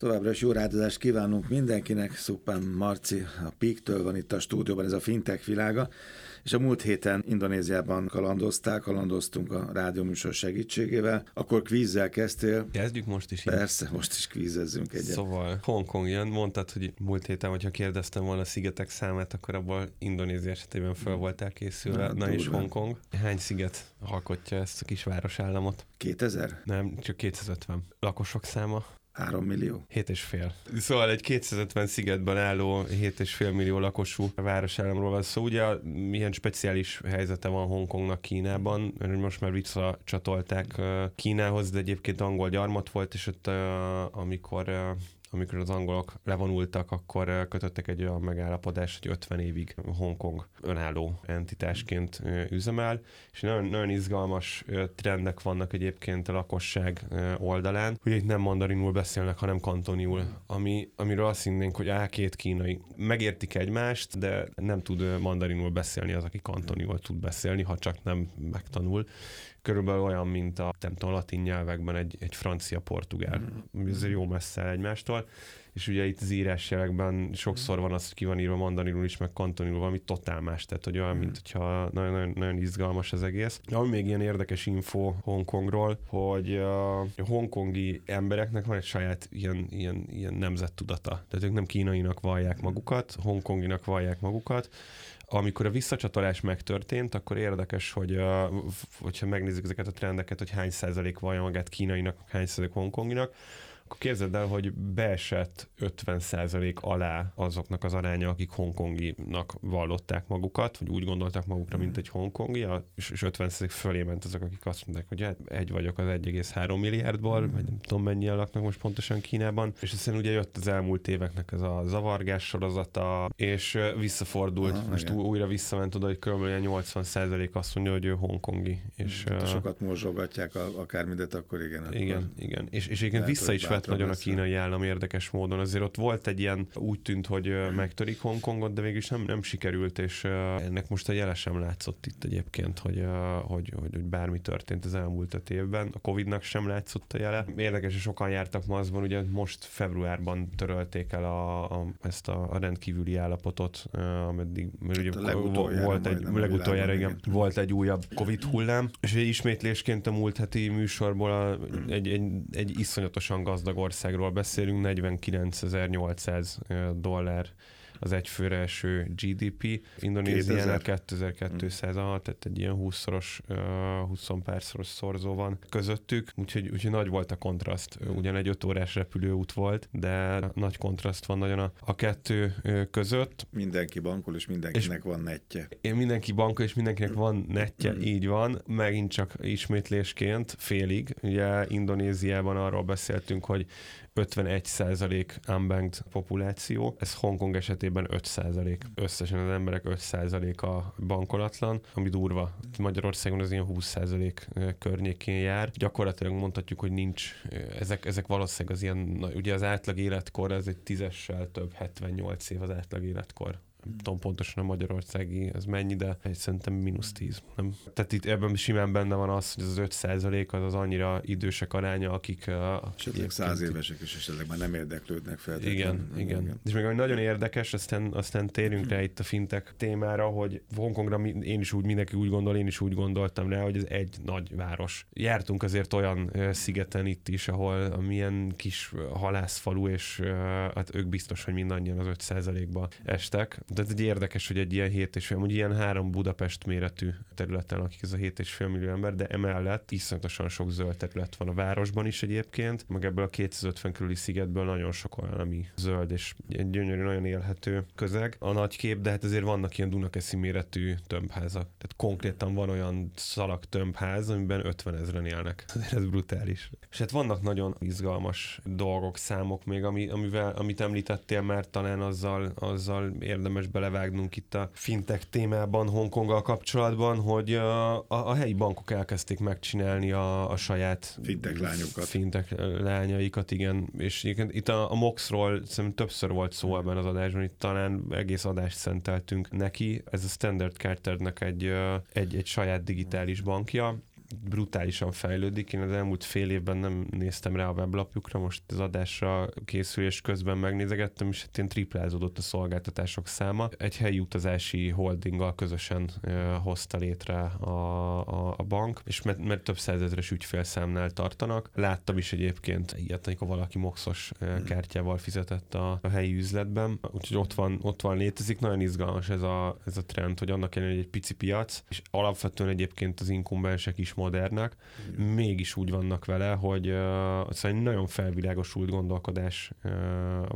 Továbbra is jó rádozást kívánunk mindenkinek. Szupán Marci a Peak-től van itt a stúdióban, ez a fintech világa. És a múlt héten Indonéziában kalandozták, kalandoztunk a rádióműsor segítségével. Akkor kvízzel kezdtél. Kezdjük most is. Persze, így. most is kvízezzünk egyet. Szóval Hongkong jön, mondtad, hogy múlt héten, hogyha kérdeztem volna a szigetek számát, akkor abból Indonézia esetében föl voltál készülve. Na, Na és Hongkong. Hány sziget alkotja ezt a kis városállamot? 2000? Nem, csak 250. Lakosok száma? 3 millió. 7,5. Szóval egy 250 szigetben álló 7,5 millió lakosú városállamról van szó. Ugye milyen speciális helyzete van Hongkongnak Kínában, mert most már visszacsatolták Kínához, de egyébként angol gyarmat volt, és ott amikor amikor az angolok levonultak, akkor kötöttek egy olyan megállapodást, hogy 50 évig Hongkong önálló entitásként üzemel, és nagyon, nagyon izgalmas trendek vannak egyébként a lakosság oldalán, hogy itt nem mandarinul beszélnek, hanem kantoniul, ami, amiről azt hinnénk, hogy á, két kínai megértik egymást, de nem tud mandarinul beszélni az, aki kantoniul tud beszélni, ha csak nem megtanul körülbelül olyan, mint a, nem tudom, latin nyelvekben egy, egy francia-portugál. Mm. Ez jó messze egymástól. És ugye itt az írásjelekben sokszor van az, hogy ki van írva mandarinul is, meg kantonul valami totál más, tehát hogy olyan, mm. mint hogyha nagyon, nagyon, nagyon izgalmas az egész. Ami még ilyen érdekes info Hongkongról, hogy a hongkongi embereknek van egy saját ilyen, ilyen, ilyen nemzettudata. Tehát ők nem kínainak vallják magukat, hongkonginak vallják magukat, amikor a visszacsatolás megtörtént, akkor érdekes, hogy uh, hogyha megnézzük ezeket a trendeket, hogy hány százalék vallja magát kínainak, hány százalék hongkonginak, akkor képzeld el, hogy beesett 50% alá azoknak az aránya, akik hongkonginak vallották magukat, vagy úgy gondoltak magukra, mint egy hongkongi, és 50% fölé ment azok, akik azt mondták, hogy hát egy vagyok az 1,3 milliárdból, vagy nem tudom mennyien laknak most pontosan Kínában, és aztán ugye jött az elmúlt éveknek ez a zavargás sorozata, és visszafordult, Aha, most igen. újra visszament oda, hogy kb. 80% azt mondja, hogy ő hongkongi. És, uh, sokat morzsogatják akármidet, akkor igen. Akkor igen, igen. És, és igen, vissza is vett lett nagyon a kínai állam érdekes módon. Azért ott volt egy ilyen, úgy tűnt, hogy megtörik Hongkongot, de végülis nem, nem sikerült, és ennek most a jele sem látszott itt egyébként, hogy, hogy, hogy, hogy bármi történt az elmúlt öt évben. A Covid-nak sem látszott a jele. Érdekes, hogy sokan jártak mazban, ugye most februárban törölték el a, a, ezt a, a rendkívüli állapotot, ameddig mert ugye volt egy, legutoljára igen, volt egy újabb Covid hullám, és egy ismétlésként a múlt heti műsorból a, egy, egy, egy iszonyatosan gazdag gazdag országról beszélünk, 49.800 dollár az egyfőre eső GDP. Indonéziának 2200, hmm. tehát egy ilyen 20-szoros, 20 párszoros szorzó van közöttük, úgyhogy, úgyhogy nagy volt a kontraszt. Ugyan egy 5 órás repülőút volt, de nagy kontraszt van nagyon a, a kettő között. Mindenki bankol, és mindenkinek és van netje. Én mindenki bankol, és mindenkinek van netje, mm. így van. Megint csak ismétlésként félig. Ugye Indonéziában arról beszéltünk, hogy 51% unbanked populáció, ez Hongkong esetében 5%. Összesen az emberek 5%-a bankolatlan, ami durva. Magyarországon az ilyen 20% környékén jár. Gyakorlatilag mondhatjuk, hogy nincs, ezek, ezek valószínűleg az ilyen, ugye az átlag életkor, ez egy tízessel több, 78 év az átlag életkor nem tudom pontosan a magyarországi ez mennyi, de szerintem mínusz 10. Nem? Tehát itt ebben simán benne van az, hogy az 5 százalék az az annyira idősek aránya, akik... Esetleg száz évesek is esetleg már nem érdeklődnek fel. Igen, nem, igen, igen. És még ami nagyon érdekes, aztán, aztán térjünk rá itt a fintek témára, hogy Hongkongra én is úgy, mindenki úgy gondol, én is úgy gondoltam rá, hogy ez egy nagy város. Jártunk azért olyan szigeten itt is, ahol milyen kis halászfalu, és hát ők biztos, hogy mindannyian az 5 százalékba estek de ez egy érdekes, hogy egy ilyen 7 és fél, hogy ilyen három Budapest méretű területen lakik ez a 7 és fél millió ember, de emellett iszonyatosan sok zöld terület van a városban is egyébként, meg ebből a 250 körüli szigetből nagyon sok olyan, ami zöld és egy gyönyörű, nagyon élhető közeg. A nagy kép, de hát azért vannak ilyen Dunakeszi méretű tömbházak. Tehát konkrétan van olyan szalag tömbház, amiben 50 ezeren élnek. Ez brutális. És hát vannak nagyon izgalmas dolgok, számok még, ami, amivel, amit említettél már, talán azzal, azzal érdemes érdemes belevágnunk itt a fintech témában Hongkonggal kapcsolatban, hogy a, a, a helyi bankok elkezdték megcsinálni a, a saját fintech lányokat. Fintech lányaikat, igen. És igen, itt a, a MOX-ról szerintem többször volt szó ebben az adásban, itt talán egész adást szenteltünk neki. Ez a Standard Charterednek egy, egy, egy saját digitális bankja, brutálisan fejlődik. Én az elmúlt fél évben nem néztem rá a weblapjukra, most az adásra készülés közben megnézegettem, és hát ilyen triplázódott a szolgáltatások száma. Egy helyi utazási holdinggal közösen hozta létre a, a, a bank, és mert, mert több százezres ügyfélszámnál tartanak. Láttam is egyébként ilyet, amikor valaki moxos hmm. kártyával fizetett a, a helyi üzletben, úgyhogy ott van, ott van létezik. Nagyon izgalmas ez a, ez a trend, hogy annak ellenére, hogy egy pici piac, és alapvetően egyébként az inkumbensek is modernek, mm. mégis úgy vannak vele, hogy uh, szóval nagyon felvilágosult gondolkodás uh,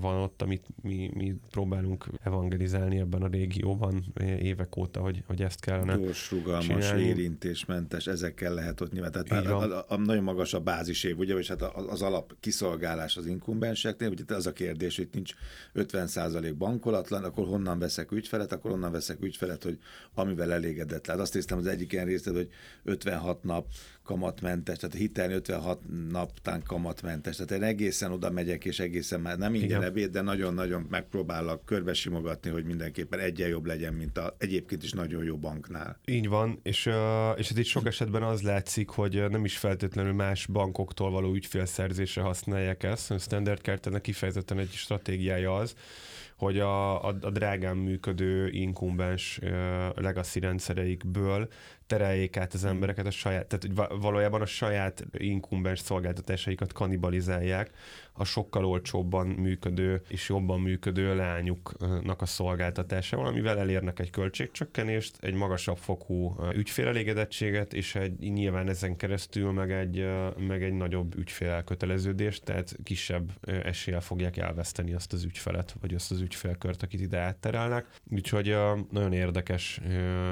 van ott, amit mi, mi próbálunk evangelizálni ebben a régióban évek óta, hogy, hogy ezt kellene Gyors, rugalmas, csinálni. érintésmentes, ezekkel lehet ott nyilván. Tehát a, a, a, nagyon magas a bázisév, ugye, és hát az alap kiszolgálás az inkumbenseknél, ugye az a kérdés, hogy nincs 50% bankolatlan, akkor honnan veszek ügyfelet, akkor honnan veszek ügyfelet, hogy amivel elégedett lehet. Azt hiszem az egyik ilyen részlet, hogy 56 up. Kamatmentes, tehát hitelni 56 naptán kamatmentes. Tehát én egészen oda megyek, és egészen már nem ingyen ebéd, de nagyon-nagyon megpróbálok körbesimogatni, hogy mindenképpen egyen jobb legyen, mint a egyébként is nagyon jó banknál. Így van, és, és ez itt sok esetben az látszik, hogy nem is feltétlenül más bankoktól való ügyfélszerzésre használják ezt, a Standard Charternek kifejezetten egy stratégiája az, hogy a, a, a drágán működő inkumbens legacy rendszereikből tereljék át az embereket a saját, tehát valójában a saját inkumbens szolgáltatásaikat kanibalizálják a sokkal olcsóbban működő és jobban működő leányuknak a szolgáltatásával, amivel elérnek egy költségcsökkenést, egy magasabb fokú ügyfélelégedettséget, és egy, nyilván ezen keresztül meg egy, meg egy nagyobb ügyfélelköteleződést, tehát kisebb eséllyel fogják elveszteni azt az ügyfelet, vagy azt az ügyfélkört, akit ide átterelnek. Úgyhogy nagyon érdekes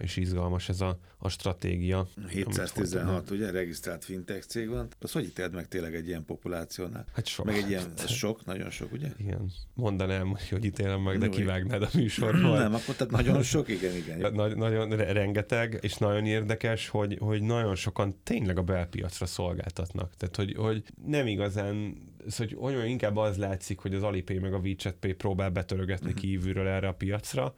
és izgalmas ez a, a stratégia. 716, ugye, regisztrált fintech cég van. Az hogy ítéled meg tényleg egy ilyen populációnál? Hát sok. Meg egy ilyen, ez sok, nagyon sok, ugye? Igen. Mondanám, hogy ítélem meg, de kivágnád a műsorból. Nem, akkor tehát nagyon sok, igen, igen. Nagy, nagyon rengeteg, és nagyon érdekes, hogy, hogy nagyon sokan tényleg a belpiacra szolgáltatnak. Tehát, hogy, hogy nem igazán szóval, hogy olyan inkább az látszik, hogy az Alipay meg a WeChat Pay próbál betörögetni uh-huh. kívülről erre a piacra,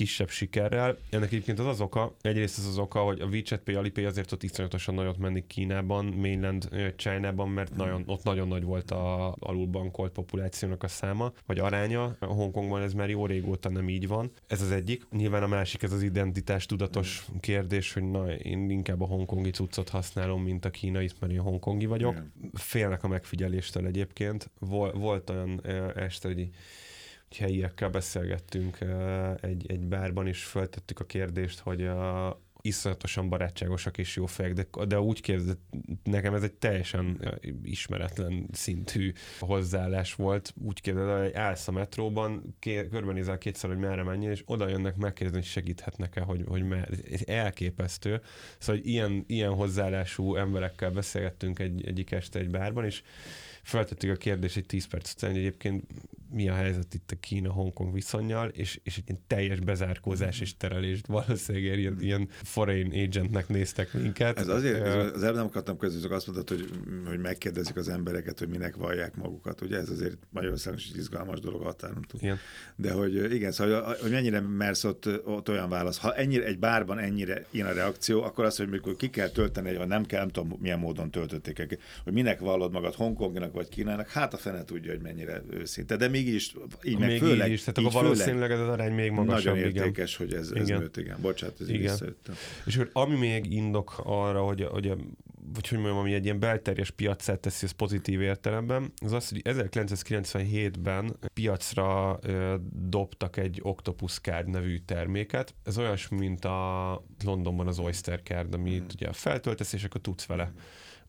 kisebb sikerrel. Ennek egyébként az az oka, egyrészt az az oka, hogy a WeChat Pay, Alipay azért ott iszonyatosan nagyot menni Kínában, mainland China-ban, mert nagyon, ott nagyon nagy volt a alulbankolt populációnak a száma, vagy aránya. A Hongkongban ez már jó régóta nem így van. Ez az egyik. Nyilván a másik ez az identitás tudatos kérdés, hogy na, én inkább a hongkongi cuccot használom, mint a kínait, mert én hongkongi vagyok. Félnek a megfigyeléstől egyébként. Vol, volt olyan este, hogy helyiekkel beszélgettünk egy, egy bárban, és föltettük a kérdést, hogy a, iszonyatosan barátságosak és jó fejek, de, de úgy képzett, nekem ez egy teljesen ismeretlen szintű hozzáállás volt. Úgy képzeld, hogy állsz a metróban, ké, körbenézel kétszer, hogy merre menjél, és oda jönnek megkérdezni, hogy segíthetnek-e, hogy, hogy mer. Elképesztő. Szóval, hogy ilyen, ilyen hozzáállású emberekkel beszélgettünk egy, egyik este egy bárban, és feltettük a kérdést egy 10 perc után, hogy egyébként mi a helyzet itt a Kína-Hongkong viszonyjal, és, és egy ilyen teljes bezárkózás és terelést valószínűleg ilyen, ilyen foreign agentnek néztek minket. Ez azért, ez az előbb nem akartam közül, azt mondtad, hogy, hogy megkérdezik az embereket, hogy minek vallják magukat. Ugye ez azért Magyarországon is egy izgalmas dolog határon túl. Igen. De hogy igen, szóval, hogy mennyire mersz ott, ott olyan válasz. Ha ennyire, egy bárban ennyire ilyen a reakció, akkor az, hogy mikor ki kell tölteni, vagy nem kell, nem tudom milyen módon töltötték hogy minek vallod magad Hongkongnak vagy Kínának, hát a fene tudja, hogy mennyire őszinte. De még is, így meg még főleg, így is, tehát akkor valószínűleg ez az arány még magasabb. Nagyon értékes, igen. hogy ez, ez igen. nőtt, igen. Bocsánat, ez igen. És akkor ami még indok arra, hogy, hogy vagy hogy mondjam, ami egy ilyen belterjes piacát teszi, ez pozitív értelemben, az az, hogy 1997-ben piacra ö, dobtak egy Octopus Card nevű terméket. Ez olyasmi, mint a Londonban az Oyster Card, amit mm. ugye feltöltesz, és akkor tudsz vele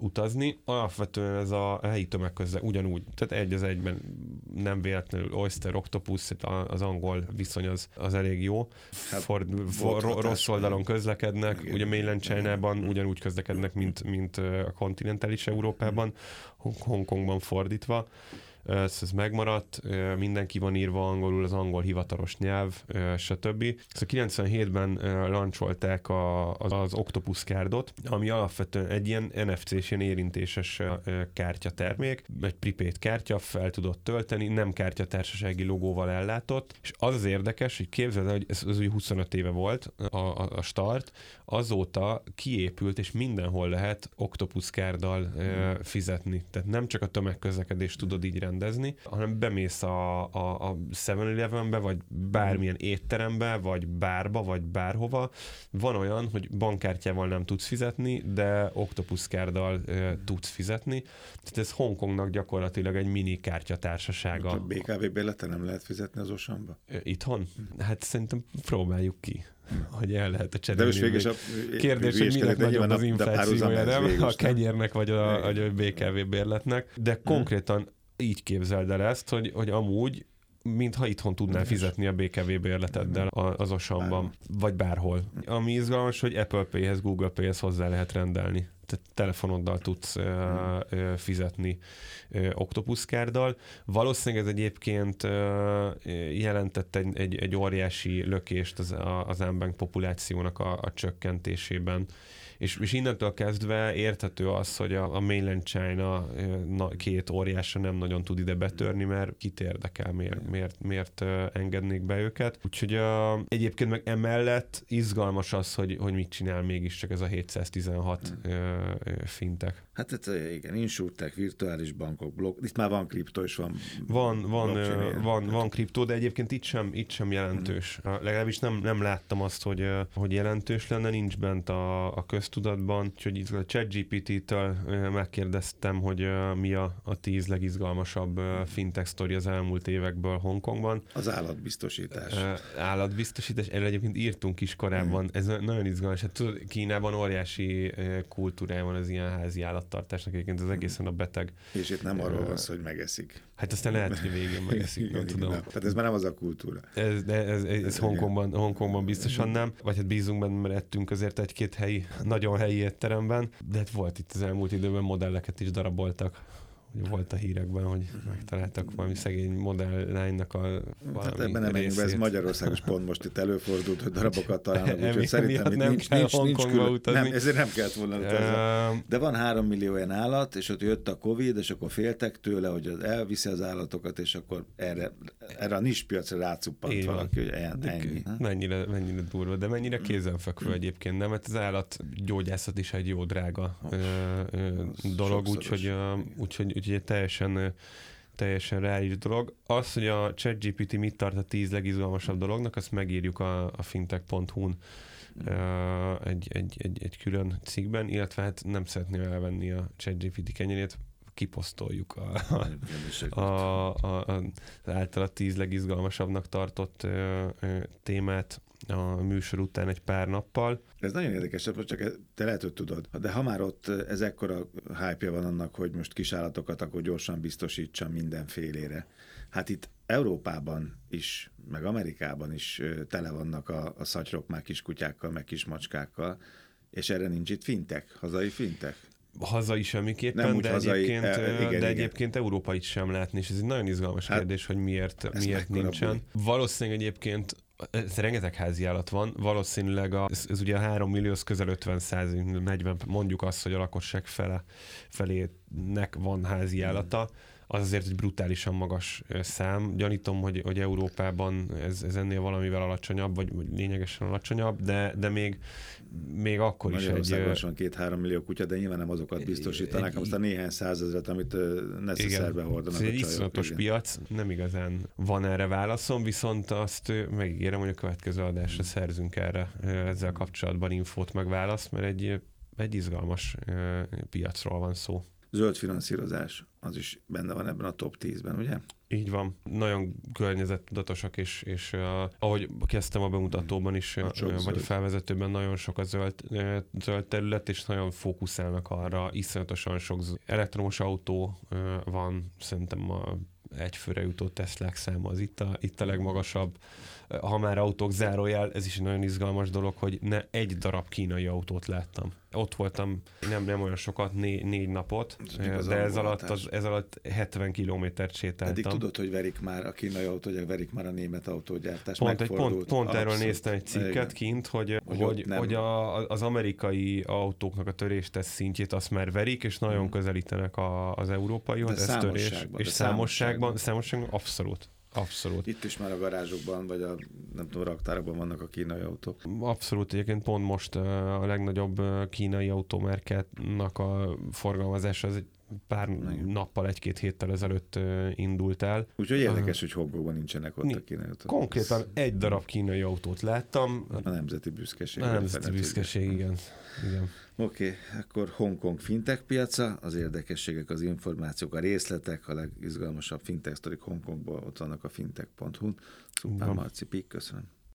utazni. Alapvetően ez a helyi tömegköze ugyanúgy, tehát egy az egyben nem véletlenül Oyster, Octopus, az angol viszony az, az elég jó. Hát, Ford, for, rossz oldalon közlekednek, igen, ugye mainland China-ban ugyanúgy közlekednek, mint, mint a kontinentális Európában, Hongkongban fordítva ez, ez megmaradt, mindenki van írva angolul, az angol hivatalos nyelv, stb. Szóval 97-ben lancsolták a, az, az Octopus kárdot, ami alapvetően egy ilyen NFC-s, ilyen érintéses kártyatermék, egy prepaid kártya, fel tudott tölteni, nem kártyatársasági logóval ellátott, és az az érdekes, hogy képzeld el, hogy ez, ez ugye 25 éve volt a, a, a start, azóta kiépült, és mindenhol lehet Octopus kárdal hmm. fizetni. Tehát nem csak a tömegközlekedést tudod így rendezni, hanem bemész a, a, a 7-Elevenbe, vagy bármilyen étterembe, vagy bárba, vagy bárhova. Van olyan, hogy bankkártyával nem tudsz fizetni, de Octopus kárdal tudsz fizetni. Tehát ez Hongkongnak gyakorlatilag egy mini kártyatársasága. A BKV bélete nem lehet fizetni az Osamba? Itthon? Hát szerintem próbáljuk ki hogy el lehet a cserélni. De most a Kérdés, hogy minek nagyobb az inflációja, nem? A kenyérnek vagy a, a BKV bérletnek. De mhm. konkrétan így képzeld el ezt, hogy, hogy amúgy mintha itthon tudnál fizetni a BKV bérleteddel az osamban, vagy bárhol. Ami izgalmas, hogy Apple Pay-hez, Google Pay-hez hozzá lehet rendelni. Tehát telefonoddal tudsz uh, fizetni uh, Octopus kárdal. Valószínűleg ez egyébként uh, jelentett egy, egy, egy óriási lökést az, az Mbank populációnak a, a csökkentésében és, és innentől kezdve érthető az, hogy a, a mainland China na, két óriása nem nagyon tud ide betörni, mert kit érdekel, miért, miért, miért engednék be őket. Úgyhogy a, egyébként meg emellett izgalmas az, hogy, hogy mit csinál mégiscsak ez a 716 hmm. fintek. Hát ez, igen, insurtek, virtuális bankok, blokk, itt már van kriptó, és van Van, van, van, van kriptó, de egyébként itt sem, itt sem jelentős. Hmm. Legalábbis nem, nem láttam azt, hogy, hogy jelentős lenne, nincs bent a, a köztudatban, úgyhogy itt a ChatGPT-től megkérdeztem, hogy mi a, a tíz legizgalmasabb fintech sztori az elmúlt évekből Hongkongban. Az állatbiztosítás. Állatbiztosítás, erről egyébként írtunk is korábban, hmm. ez nagyon izgalmas. Hát tudod, Kínában óriási kultúrája van az ilyen házi állat állattartásnak egyébként az egészen a beteg. És itt nem arról van szó, hogy megeszik. Hát aztán lehet, hogy végén megeszik, nem tudom. Nem. Tehát ez már nem az a kultúra. Ez, de ez, ez, ez Hongkongban, Hongkongban biztosan nem, vagy hát bízunk benne, mert ettünk azért egy-két helyi, nagyon helyi étteremben, de hát volt itt az elmúlt időben modelleket is daraboltak volt a hírekben, hogy megtaláltak valami szegény modellánynak a hát valami hát ebben nem menjünk ez Magyarországos pont most itt előfordult, hogy darabokat találnak, úgyhogy szerintem itt nem nincs, nincs, nincs külön, nem, ezért nem kellett volna utazni. De van három millió ilyen állat, és ott jött a Covid, és akkor féltek tőle, hogy az elviszi az állatokat, és akkor erre, erre a nispiacra rácuppant valaki, hogy ennyi. Mennyire, mennyire durva, de mennyire mm. kézenfekvő mm. egyébként, nem? Mert az állat gyógyászat is egy jó drága oh, dolog, úgyhogy, úgyhogy úgyhogy teljesen teljesen reális dolog. Az, hogy a ChatGPT mit tart a tíz legizgalmasabb dolognak, azt megírjuk a, a fintech.hu-n uh, egy, egy, egy, egy külön cikkben, illetve hát nem szeretném elvenni a ChatGPT kenyerét, kiposztoljuk a, a, a, a, az általa tíz legizgalmasabbnak tartott ö, ö, témát a műsor után egy pár nappal. Ez nagyon érdekes, csak te lehet, hogy tudod. De ha már ott ez ekkora hype van annak, hogy most kisállatokat akkor gyorsan biztosítsa mindenfélére. Hát itt Európában is, meg Amerikában is tele vannak a, a szatyrok már kiskutyákkal, meg kismacskákkal, és erre nincs itt fintek, hazai fintek. Hazai semmiképpen, nem de, hazai, egyébként, e, igen, de igen. egyébként Európait sem látni, és ez egy nagyon izgalmas hát, kérdés, hogy miért, miért nincsen. Búj. Valószínűleg egyébként ez rengeteg házi állat van, valószínűleg a, ez, ez ugye a 3 millió, az közel 50 40, mondjuk azt, hogy a lakosság fele, felének van házi állata. Az azért egy brutálisan magas szám. Gyanítom, hogy, hogy Európában ez, ez ennél valamivel alacsonyabb, vagy, vagy lényegesen alacsonyabb, de, de még, még akkor is egy... van két-három millió kutya, de nyilván nem azokat biztosítanák, azt a néhány százezret, amit Necesszerbe hordanak Ez egy iszonyatos piac, nem igazán van erre válaszom, viszont azt megígérem, hogy a következő adásra szerzünk erre ezzel kapcsolatban infót meg választ, mert egy, egy izgalmas piacról van szó zöld finanszírozás, az is benne van ebben a top 10-ben, ugye? Így van. Nagyon környezettudatosak, és, és uh, ahogy kezdtem a bemutatóban is, a uh, vagy a felvezetőben, nagyon sok a zöld, uh, zöld terület, és nagyon fókuszálnak arra, iszonyatosan sok elektromos autó uh, van, szerintem a egyfőre jutó Teslák száma az itt a, itt a legmagasabb. Ha már autók zárójel, ez is egy nagyon izgalmas dolog, hogy ne egy darab kínai autót láttam Ott voltam nem, nem olyan sokat, négy, négy napot, Ez de ez alatt, az, ez alatt 70 kilométert sétáltam. Eddig tudod, hogy verik már a kínai autógyár, verik már a német autógyártás. Pont, egy, pont, pont erről néztem egy cikket Igen. kint, hogy, hogy, hogy, hogy a, az amerikai autóknak a töréstesz szintjét azt már verik, és nagyon hmm. közelítenek a, az európaihoz, ez törés. És számosságban, számosságban abszolút. Abszolút. Itt is már a garázsokban, vagy a nem tudom, raktárokban vannak a kínai autók. Abszolút, egyébként pont most a legnagyobb kínai autómerketnak a forgalmazása az egy pár Igen. nappal, egy-két héttel ezelőtt indult el. Úgyhogy érdekes, uh, hogy Hongkongban nincsenek ott a kínai autók. Konkrétan egy darab kínai autót láttam. A nemzeti büszkeség. A nemzeti büszkeség, igen. igen. Oké, okay, akkor Hongkong fintech piaca, az érdekességek, az információk, a részletek, a legizgalmasabb fintech sztorik Hongkongból ott vannak a fintech.hu. Szupán Marci Pik, köszönöm.